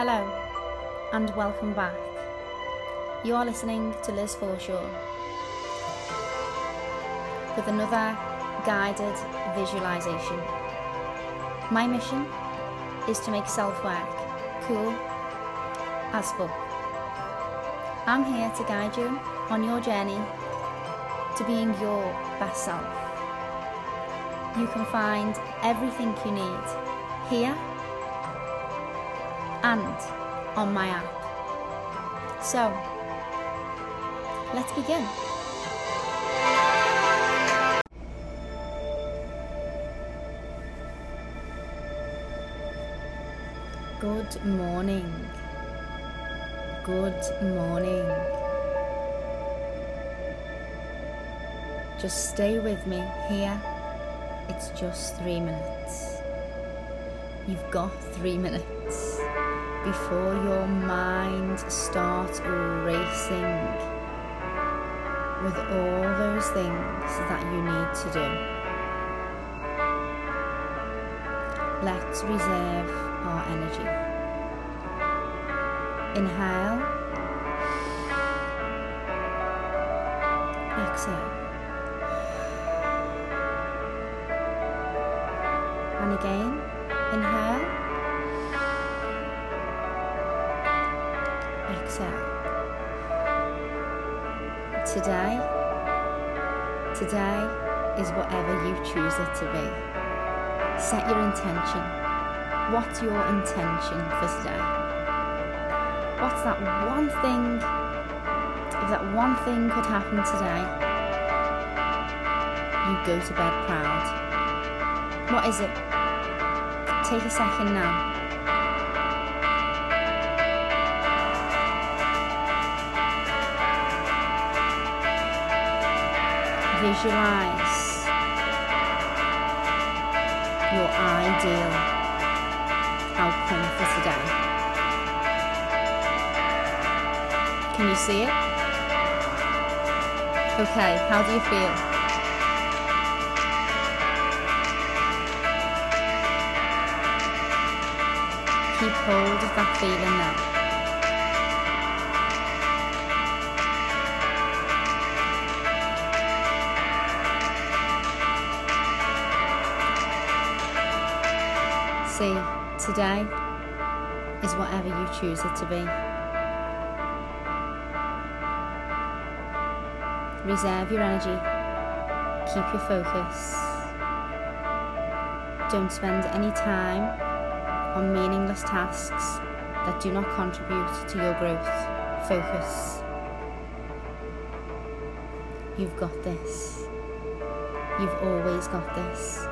Hello, and welcome back. You are listening to Liz Forshaw with another guided visualization. My mission is to make self work cool as fuck. I'm here to guide you on your journey to being your best self. You can find everything you need here and on my app. So, let's begin. Good morning. Good morning. Just stay with me here. It's just three minutes. You've got three minutes before your mind starts racing with all those things that you need to do. Let's reserve our energy. Inhale, exhale, and again, inhale, Today, today is whatever you choose it to be. Set your intention. What's your intention for today? What's that one thing? If that one thing could happen today, you go to bed proud. What is it? Take a second now. Visualize your ideal outcome for today. Can you see it? Okay, how do you feel? Keep hold of that feeling now. See, today is whatever you choose it to be. Reserve your energy, keep your focus. Don't spend any time on meaningless tasks that do not contribute to your growth. Focus. You've got this. You've always got this.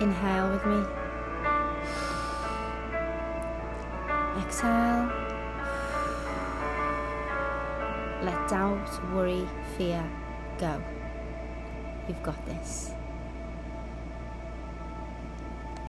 Inhale with me. Exhale. Let doubt, worry, fear go. You've got this.